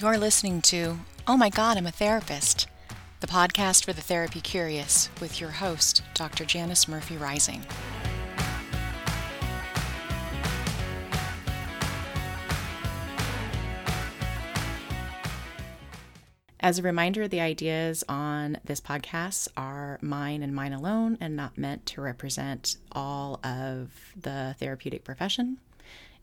You're listening to Oh My God, I'm a Therapist, the podcast for the therapy curious with your host, Dr. Janys Murphy Rising. As a reminder, the ideas on this podcast are mine and mine alone and not meant to represent all of the therapeutic profession.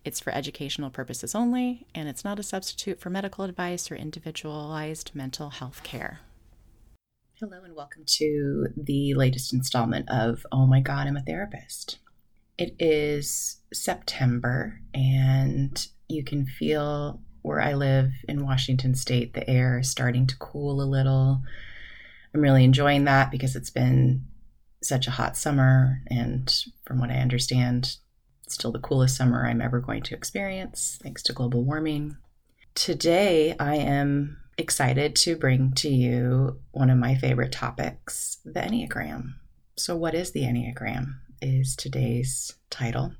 It's for educational purposes only, and it's not a substitute for medical advice or individualized mental health care. Hello, and welcome to the latest installment of Oh My God, I'm a Therapist. It is September, and you can feel where I live in Washington state, the air is starting to cool a little. I'm really enjoying that because it's been such a hot summer. And from what I understand, still the coolest summer I'm ever going to experience, thanks to global warming. Today, I am excited to bring to you one of my favorite topics the Enneagram. So, what is the Enneagram? Is today's title.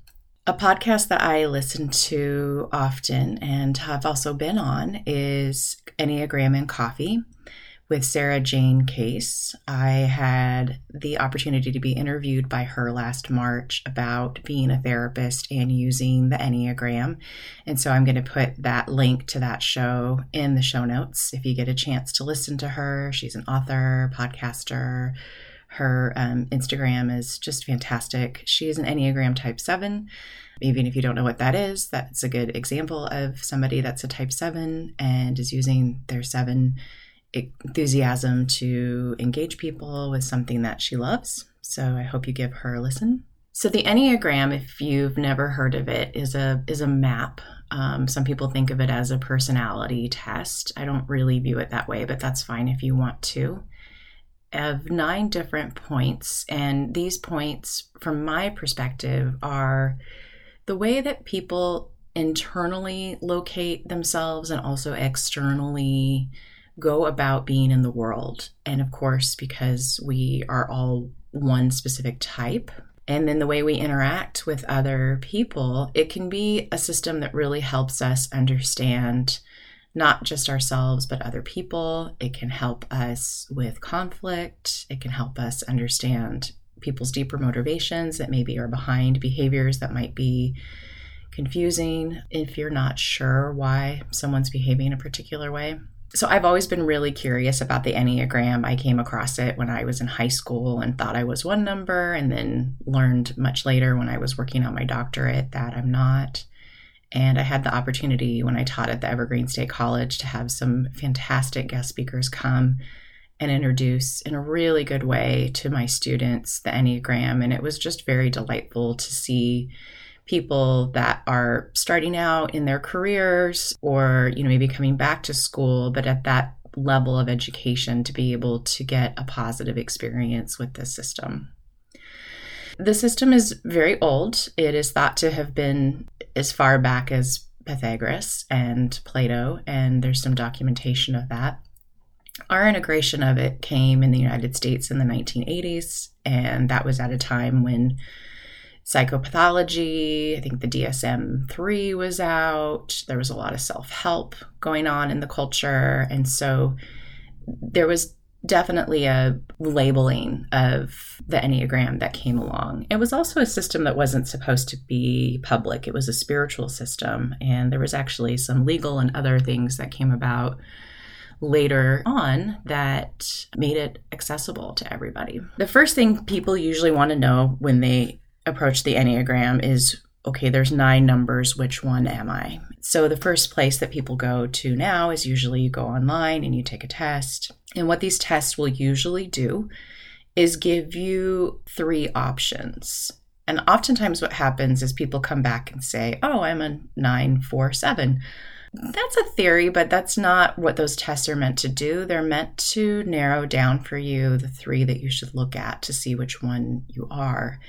A podcast that I listen to often and have also been on is Enneagram and Coffee with Sarah Jane Case. I had the opportunity to be interviewed by her last March about being a therapist and using the Enneagram. And so I'm going to put that link to that show in the show notes if you get a chance to listen to her. She's an author, podcaster. Her um, Instagram is just fantastic. She is an Enneagram Type 7. Even if you don't know what that is, that's a good example of somebody that's a Type 7 and is using their 7 enthusiasm to engage people with something that she loves. So I hope you give her a listen. So the Enneagram, if you've never heard of it, is a is a map. Um, some people think of it as a personality test. I don't really view it that way, but that's fine if you want to of nine different points. And these points, from my perspective, are the way that people internally locate themselves and also externally go about being in the world. And of course, because we are all one specific type, and then the way we interact with other people, it can be a system that really helps us understand not just ourselves, but other people. It can help us with conflict. It can help us understand people's deeper motivations that maybe are behind behaviors that might be confusing if you're not sure why someone's behaving a particular way. So I've always been really curious about the Enneagram. I came across it when I was in high school and thought I was one number, and then learned much later when I was working on my doctorate that I'm not. And I had the opportunity when I taught at the Evergreen State College to have some fantastic guest speakers come and introduce in a really good way to my students the Enneagram. And it was just very delightful to see people that are starting out in their careers or, you know, maybe coming back to school, but at that level of education to be able to get a positive experience with the system. The system is very old. It is thought to have been as far back as Pythagoras and Plato, and there's some documentation of that. Our integration of it came in the United States in the 1980s, and that was at a time when psychopathology, I think the DSM 3 was out, there was a lot of self help going on in the culture. And so there was definitely a labeling of the Enneagram that came along. It was also a system that wasn't supposed to be public, it was a spiritual system. And there was actually some legal and other things that came about later on that made it accessible to everybody. The first thing people usually want to know when they approach the Enneagram is okay, there's nine numbers, which one am I? So the first place that people go to now is usually you go online and you take a test. And what these tests will usually do is give you three options. And oftentimes what happens is people come back and say, oh, I'm a 947. That's a theory, but that's not what those tests are meant to do. They're meant to narrow down for you the three that you should look at to see which one you are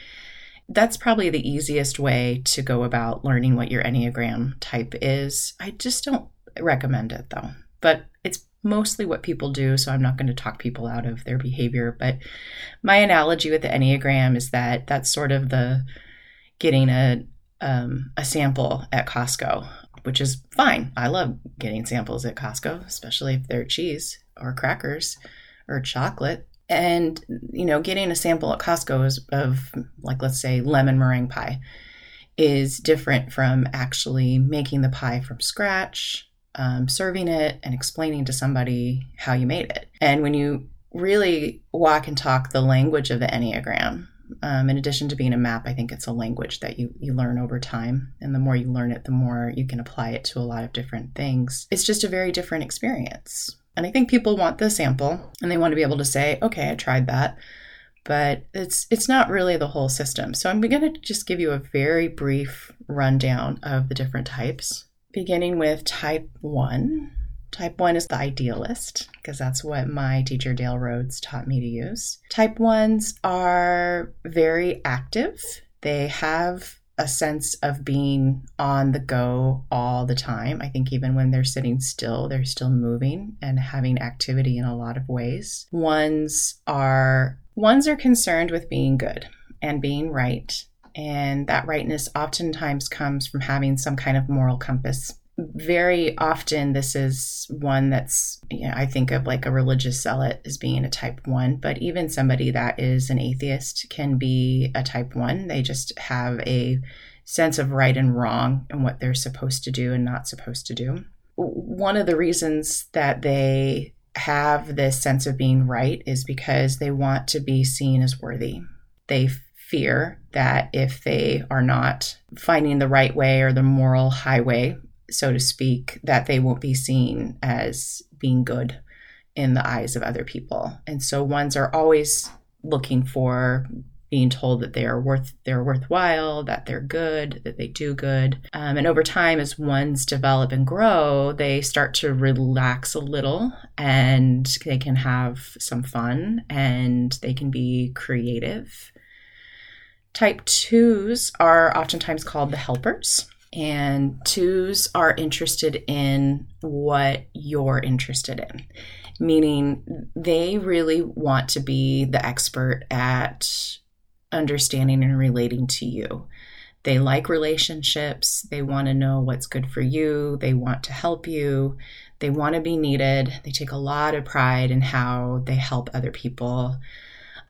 that's probably the easiest way to go about learning what your Enneagram type is. I just don't recommend it though, but it's mostly what people do, so I'm not going to talk people out of their behavior. But my analogy with the Enneagram is that that's sort of the getting a um, a sample at Costco which is fine. I love getting samples at Costco, especially if they're cheese or crackers or chocolate. And, you know, getting a sample at Costco is of, like, let's say, lemon meringue pie is different from actually making the pie from scratch, um, serving it, and explaining to somebody how you made it. And when you really walk and talk the language of the Enneagram, um, in addition to being a map, I think it's a language that you, you learn over time. And the more you learn it, the more you can apply it to a lot of different things. It's just a very different experience. And I think people want the sample and they want to be able to say, okay, I tried that. But it's it's not really the whole system. So I'm going to just give you a very brief rundown of the different types, beginning with type 1. Type 1 is the idealist, because that's what my teacher Dale Rhodes taught me to use. Type 1s are very active. They have a sense of being on the go all the time. I think even when they're sitting still, they're still moving and having activity in a lot of ways. Ones are ones are concerned with being good and being right. And that rightness oftentimes comes from having some kind of moral compass very often this is one that's you know, i think of like a religious zealot as being a type 1 but even somebody that is an atheist can be a type 1 they just have a sense of right and wrong and what they're supposed to do and not supposed to do. One of the reasons that they have this sense of being right is because they want to be seen as worthy. They fear that if they are not finding the right way or the moral highway so to speak, that they won't be seen as being good in the eyes of other people. And so ones are always looking for being told that they are worth they're worthwhile, that they're good, that they do good. Um, and over time, as ones develop and grow, they start to relax a little, and they can have some fun, and they can be creative. Type twos are oftentimes called the helpers. And twos are interested in what you're interested in, meaning they really want to be the expert at understanding and relating to you. They like relationships. They want to know what's good for you. They want to help you. They want to be needed. They take a lot of pride in how they help other people.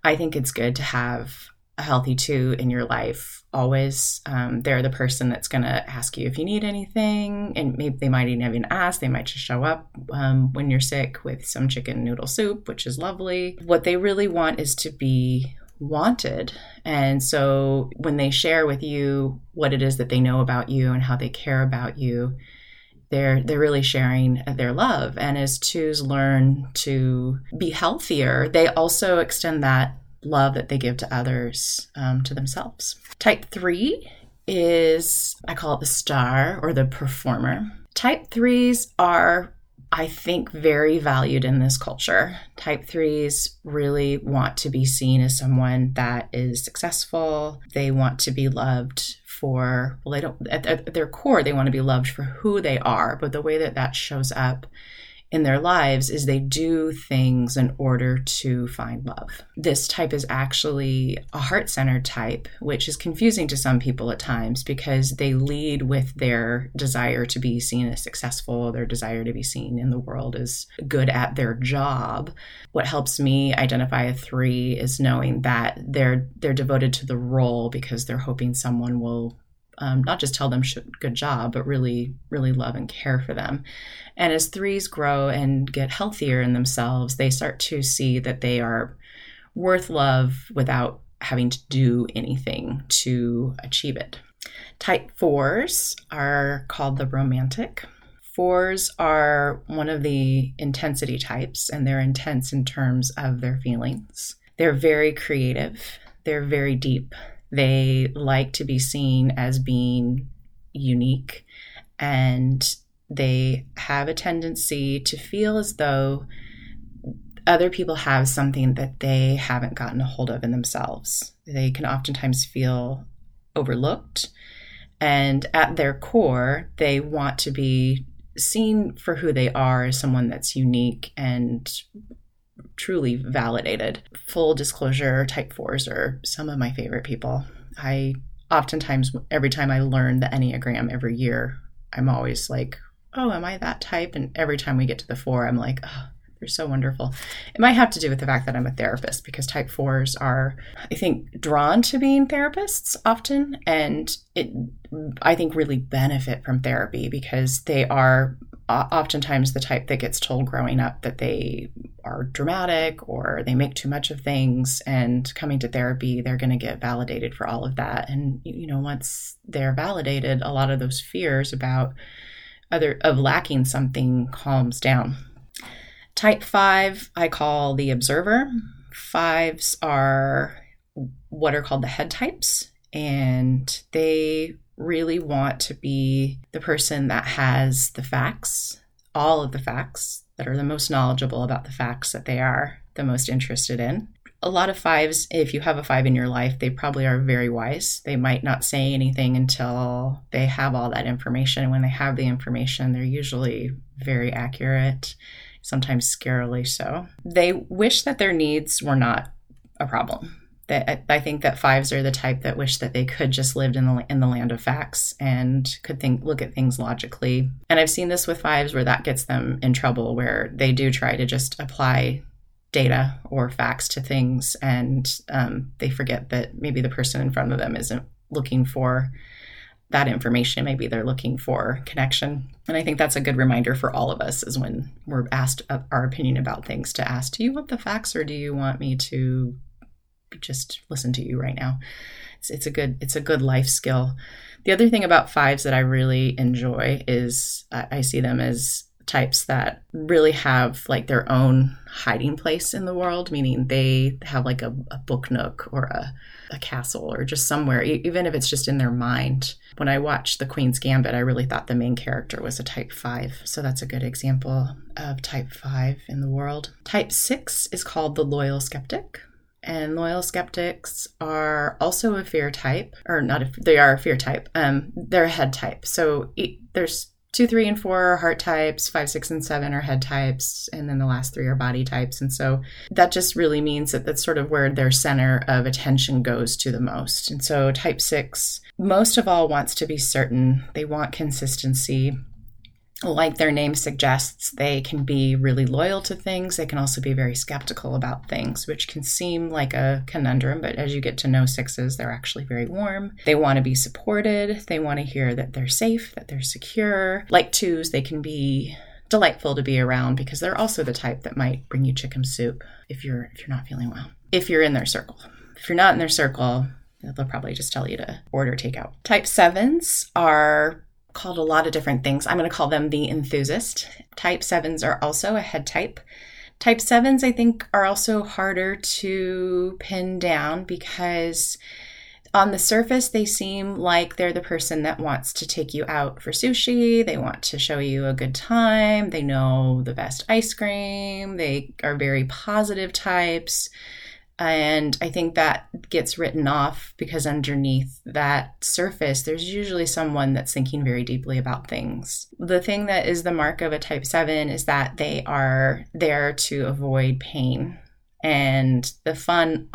I think it's good to have a healthy two in your life always um, they're the person that's going to ask you if you need anything and maybe they might even ask they might just show up um, when you're sick with some chicken noodle soup which is lovely. What they really want is to be wanted and so when they share with you what it is that they know about you and how they care about you they're they're really sharing their love and as twos learn to be healthier they also extend that love that they give to others um, to themselves. Type three is, I call it the star or the performer. Type threes are, I think, very valued in this culture. Type threes really want to be seen as someone that is successful. They want to be loved for, well, they don't, at, at their core, they want to be loved for who they are, but the way that that shows up in their lives is they do things in order to find love. This type is actually a heart centered type, which is confusing to some people at times because they lead with their desire to be seen as successful, their desire to be seen in the world as good at their job. What helps me identify a three is knowing that they're they're devoted to the role because they're hoping someone will um, not just tell them good job, but really, really love and care for them. And as threes grow and get healthier in themselves, they start to see that they are worth love without having to do anything to achieve it. Type fours are called the romantic. Fours are one of the intensity types, and they're intense in terms of their feelings. They're very creative, they're very deep, they like to be seen as being unique and they have a tendency to feel as though other people have something that they haven't gotten a hold of in themselves. They can oftentimes feel overlooked. And at their core, they want to be seen for who they are as someone that's unique and truly validated. Full disclosure, type fours are some of my favorite people. I oftentimes, every time I learn the Enneagram every year, I'm always like, oh, am I that type? And every time we get to the four, I'm like, oh, they're so wonderful. It might have to do with the fact that I'm a therapist because type fours are, I think, drawn to being therapists often. And it, I think, really benefit from therapy because they are oftentimes the type that gets told growing up that they are dramatic or they make too much of things and coming to therapy they're going to get validated for all of that. And you know once they're validated a lot of those fears about other of lacking something calms down. Type 5 i call the observer. Fives are what are called the head types and they really want to be the person that has the facts, all of the facts, that are the most knowledgeable about the facts that they are the most interested in. A lot of fives, if you have a five in your life, they probably are very wise. They might not say anything until they have all that information. When they have the information, they're usually very accurate, sometimes scarily so. They wish that their needs were not a problem that I think that fives are the type that wish that they could just lived in the in the land of facts and could think look at things logically. And I've seen this with fives where that gets them in trouble where they do try to just apply data or facts to things and um, they forget that maybe the person in front of them isn't looking for that information maybe they're looking for connection and i think that's a good reminder for all of us is when we're asked our opinion about things to ask do you want the facts or do you want me to just listen to you right now. It's, it's a good it's a good life skill. The other thing about fives that I really enjoy is I see them as types that really have like their own hiding place in the world, meaning they have like a, a book nook or a, a castle or just somewhere, even if it's just in their mind. When I watched The Queen's Gambit, I really thought the main character was a type five. So that's a good example of type five in the world. Type six is called the loyal skeptic and loyal skeptics are also a fear type, or not, a, they are a fear type. Um, they're a head type. So there's two, three, and four are heart types, five, six, and seven are head types, and then the last three are body types. And so that just really means that that's sort of where their center of attention goes to the most. And so type six, most of all, wants to be certain. They want consistency like their name suggests, they can be really loyal to things. They can also be very skeptical about things, which can seem like a conundrum. But as you get to know sixes, they're actually very warm. They want to be supported. They want to hear that they're safe, that they're secure. Like twos, they can be delightful to be around because they're also the type that might bring you chicken soup if you're if you're not feeling well. If you're in their circle. If you're not in their circle, they'll probably just tell you to order takeout. Type sevens are called a lot of different things. I'm going to call them the enthusiast. Type 7s are also a head type. Type 7s, I think, are also harder to pin down because on the surface, they seem like they're the person that wants to take you out for sushi. They want to show you a good time. They know the best ice cream. They are very positive types. And I think that gets written off because underneath that surface, there's usually someone that's thinking very deeply about things. The thing that is the mark of a type 7 is that they are there to avoid pain. And the fun,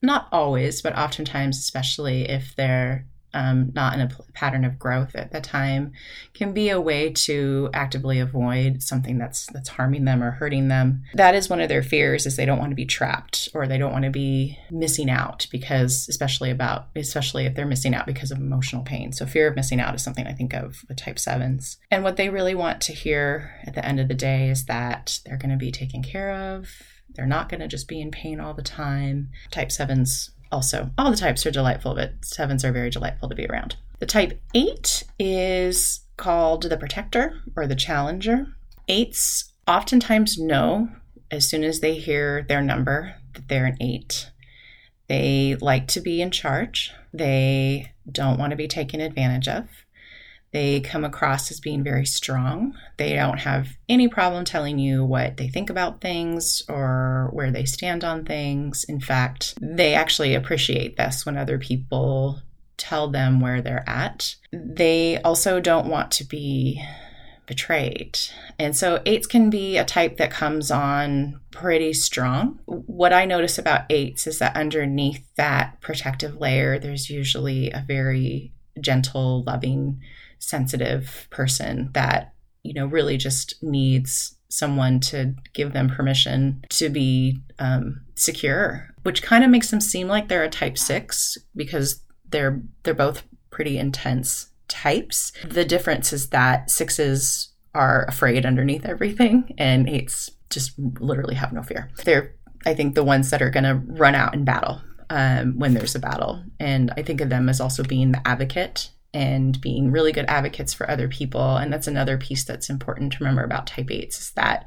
not always, but oftentimes, especially if they're um, not in a pattern of growth at the time can be a way to actively avoid something that's that's harming them or hurting them. That is one of their fears is they don't want to be trapped or they don't want to be missing out because especially about especially if they're missing out because of emotional pain. So fear of missing out is something i think of with type 7s and what they really want to hear at the end of the day is that they're going to be taken care of. They're not going to just be in pain all the time. Type 7s also. All the types are delightful, but sevens are very delightful to be around. The type eight is called the protector or the challenger. Eights oftentimes know as soon as they hear their number that they're an eight. They like to be in charge. They don't want to be taken advantage of. They come across as being very strong. They don't have any problem telling you what they think about things or where they stand on things. In fact, they actually appreciate this when other people tell them where they're at. They also don't want to be betrayed. And so eights can be a type that comes on pretty strong. What I notice about eights is that underneath that protective layer, there's usually a very gentle, loving, sensitive person that, you know, really just needs someone to give them permission to be um, secure, which kind of makes them seem like they're a type six because they're they're both pretty intense types. The difference is that sixes are afraid underneath everything, and eights just literally have no fear. They're I think the ones that are going to run out in battle um, when there's a battle, and I think of them as also being the advocate and being really good advocates for other people. And that's another piece that's important to remember about type 8s is that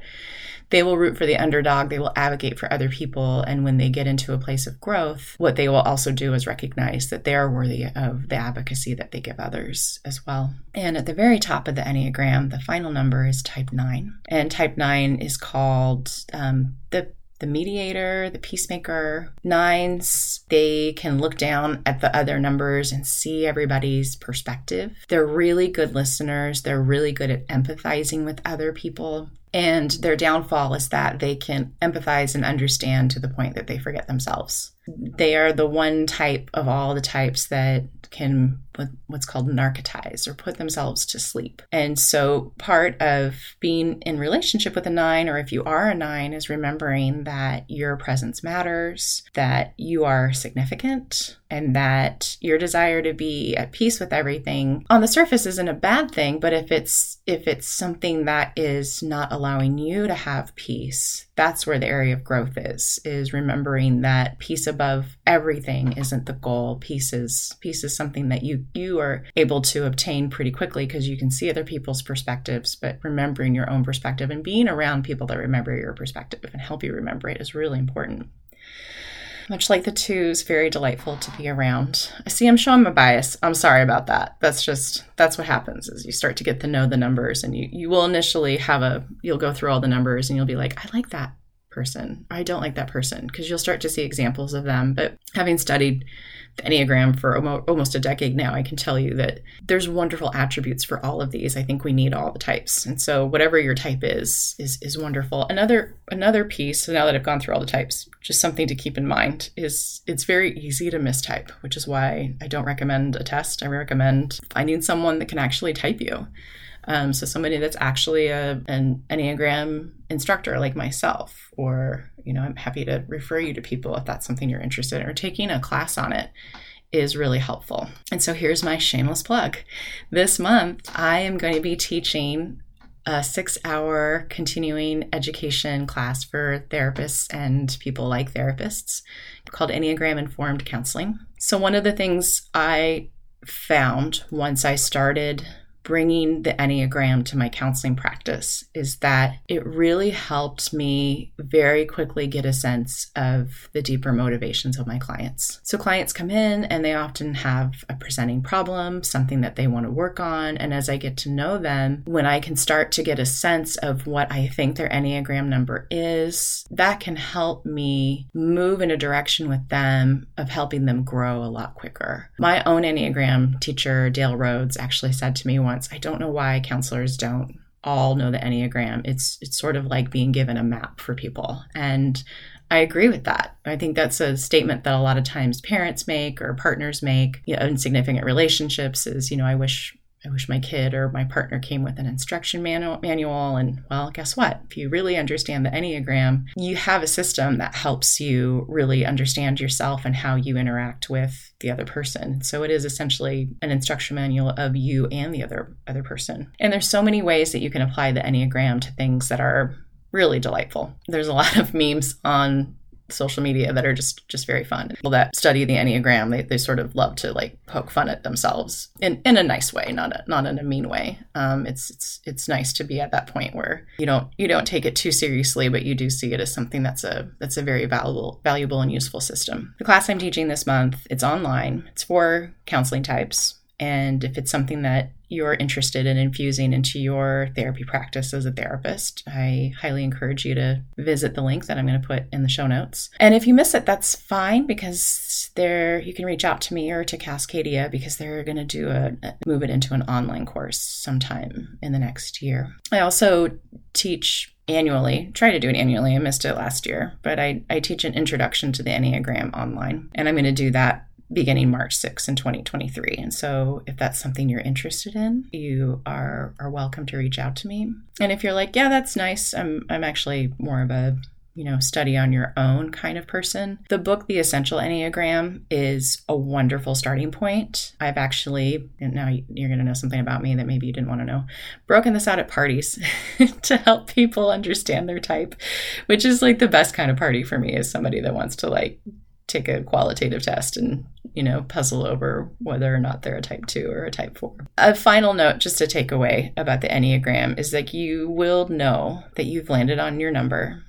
they will root for the underdog, they will advocate for other people. And when they get into a place of growth, what they will also do is recognize that they are worthy of the advocacy that they give others as well. And at the very top of the Enneagram, the final number is type 9. And type 9 is called um, the the mediator, the peacemaker. Nines, they can look down at the other numbers and see everybody's perspective. They're really good listeners. They're really good at empathizing with other people. And their downfall is that they can empathize and understand to the point that they forget themselves. They are the one type of all the types that can what's called narcotize or put themselves to sleep. And so part of being in relationship with a nine, or if you are a nine, is remembering that your presence matters, that you are significant, and that your desire to be at peace with everything on the surface isn't a bad thing, but if it's if it's something that is not allowing you to have peace, that's where the area of growth is, is remembering that peace above everything isn't the goal. Peace is peace is something that you you are able to obtain pretty quickly because you can see other people's perspectives, but remembering your own perspective and being around people that remember your perspective and help you remember it is really important. Much like the twos, very delightful to be around. I see I'm showing my bias. I'm sorry about that. That's just that's what happens is you start to get to know the numbers and you you will initially have a you'll go through all the numbers and you'll be like, I like that person. I don't like that person because you'll start to see examples of them. But having studied Enneagram for almost a decade now, I can tell you that there's wonderful attributes for all of these. I think we need all the types. And so whatever your type is is is wonderful. Another another piece, so now that I've gone through all the types, just something to keep in mind is it's very easy to mistype, which is why I don't recommend a test. I recommend finding someone that can actually type you. Um, so somebody that's actually a, an Enneagram instructor like myself, or you know, I'm happy to refer you to people if that's something you're interested in, or taking a class on it is really helpful. And so here's my shameless plug. This month, I am going to be teaching a six hour continuing education class for therapists and people like therapists called Enneagram Informed Counseling. So, one of the things I found once I started bringing the Enneagram to my counseling practice is that it really helped me very quickly get a sense of the deeper motivations of my clients. So, clients come in and they often have a presenting problem, something that they want to work on. And as I get to know them, when I can start to get a sense of what I think their Enneagram number is, that can help me move in a direction with them of helping them grow a lot quicker. My own Enneagram teacher, Dale Rhodes, actually said to me once, I don't know why counselors don't all know the Enneagram. It's it's sort of like being given a map for people. And I agree with that. I think that's a statement that a lot of times parents make or partners make you know, in significant relationships is, you know, I wish I wish my kid or my partner came with an instruction manual. And well, guess what? If you really understand the Enneagram, you have a system that helps you really understand yourself and how you interact with the other person. So it is essentially an instruction manual of you and the other other person. And there's so many ways that you can apply the Enneagram to things that are really delightful. There's a lot of memes on social media that are just just very fun. People that study the Enneagram, they, they sort of love to like poke fun at themselves in, in a nice way, not a, not in a mean way. Um, it's it's it's nice to be at that point where you don't you don't take it too seriously, but you do see it as something that's a that's a very valuable valuable and useful system. The class I'm teaching this month, it's online. It's for counseling types. And if it's something that you're interested in infusing into your therapy practice as a therapist, I highly encourage you to visit the link that I'm going to put in the show notes. And if you miss it, that's fine because there you can reach out to me or to Cascadia because they're going to do a move it into an online course sometime in the next year. I also teach annually try to do it annually i missed it last year but I, I teach an introduction to the enneagram online and i'm going to do that beginning March 6 in 2023. And so if that's something you're interested in, you are are welcome to reach out to me. And if you're like, yeah, that's nice. I'm I'm actually more of a you know, study on your own kind of person. The book, The Essential Enneagram, is a wonderful starting point. I've actually, and now you're going to know something about me that maybe you didn't want to know, broken this out at parties to help people understand their type, which is like the best kind of party for me is somebody that wants to like take a qualitative test and you know puzzle over whether or not they're a type 2 or a type 4 a final note just to take away about the enneagram is that you will know that you've landed on your number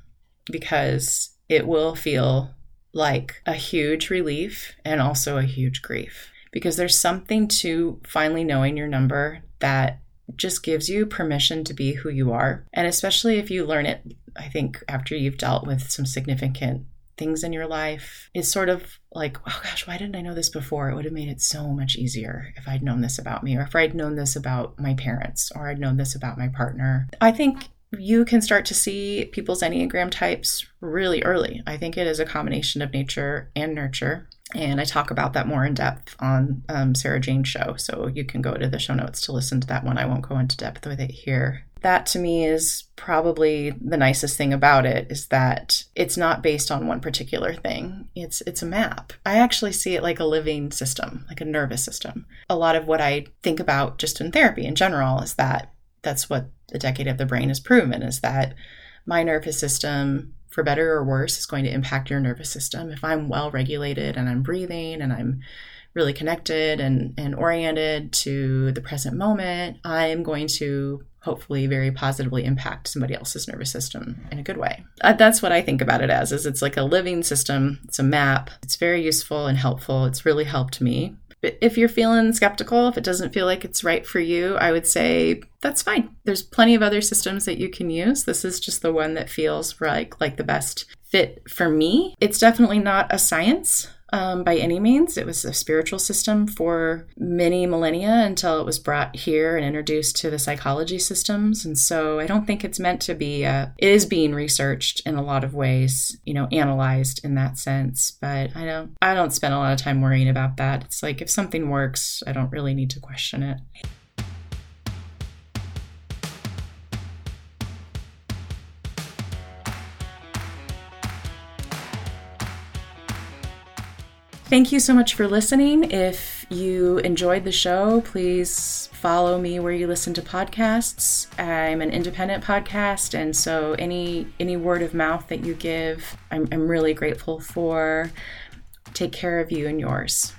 because it will feel like a huge relief and also a huge grief because there's something to finally knowing your number that just gives you permission to be who you are. And especially if you learn it, I think, after you've dealt with some significant things in your life, is sort of like, oh gosh, why didn't I know this before? It would have made it so much easier if I'd known this about me, or if I'd known this about my parents, or I'd known this about my partner. I think you can start to see people's Enneagram types really early. I think it is a combination of nature and nurture. And I talk about that more in depth on um, Sarah Jane's show. So you can go to the show notes to listen to that one. I won't go into depth with it here. That to me is probably the nicest thing about it is that it's not based on one particular thing. It's it's a map. I actually see it like a living system, like a nervous system. A lot of what I think about just in therapy in general is that that's what the decade of the brain has proven is that my nervous system for better or worse is going to impact your nervous system if i'm well regulated and i'm breathing and i'm really connected and, and oriented to the present moment i'm going to hopefully very positively impact somebody else's nervous system in a good way uh, that's what i think about it as is it's like a living system it's a map it's very useful and helpful it's really helped me But if you're feeling skeptical, if it doesn't feel like it's right for you, I would say that's fine. There's plenty of other systems that you can use. This is just the one that feels like like the best fit for me. It's definitely not a science um, by any means. It was a spiritual system for many millennia until it was brought here and introduced to the psychology systems. And so I don't think it's meant to be, uh, it is being researched in a lot of ways, you know, analyzed in that sense. But I don't, I don't spend a lot of time worrying about that. It's like if something works, I don't really need to question it. Thank you so much for listening. If you enjoyed the show, please follow me where you listen to podcasts. I'm an independent podcast, and so any any word of mouth that you give, I'm, I'm really grateful for. Take care of you and yours.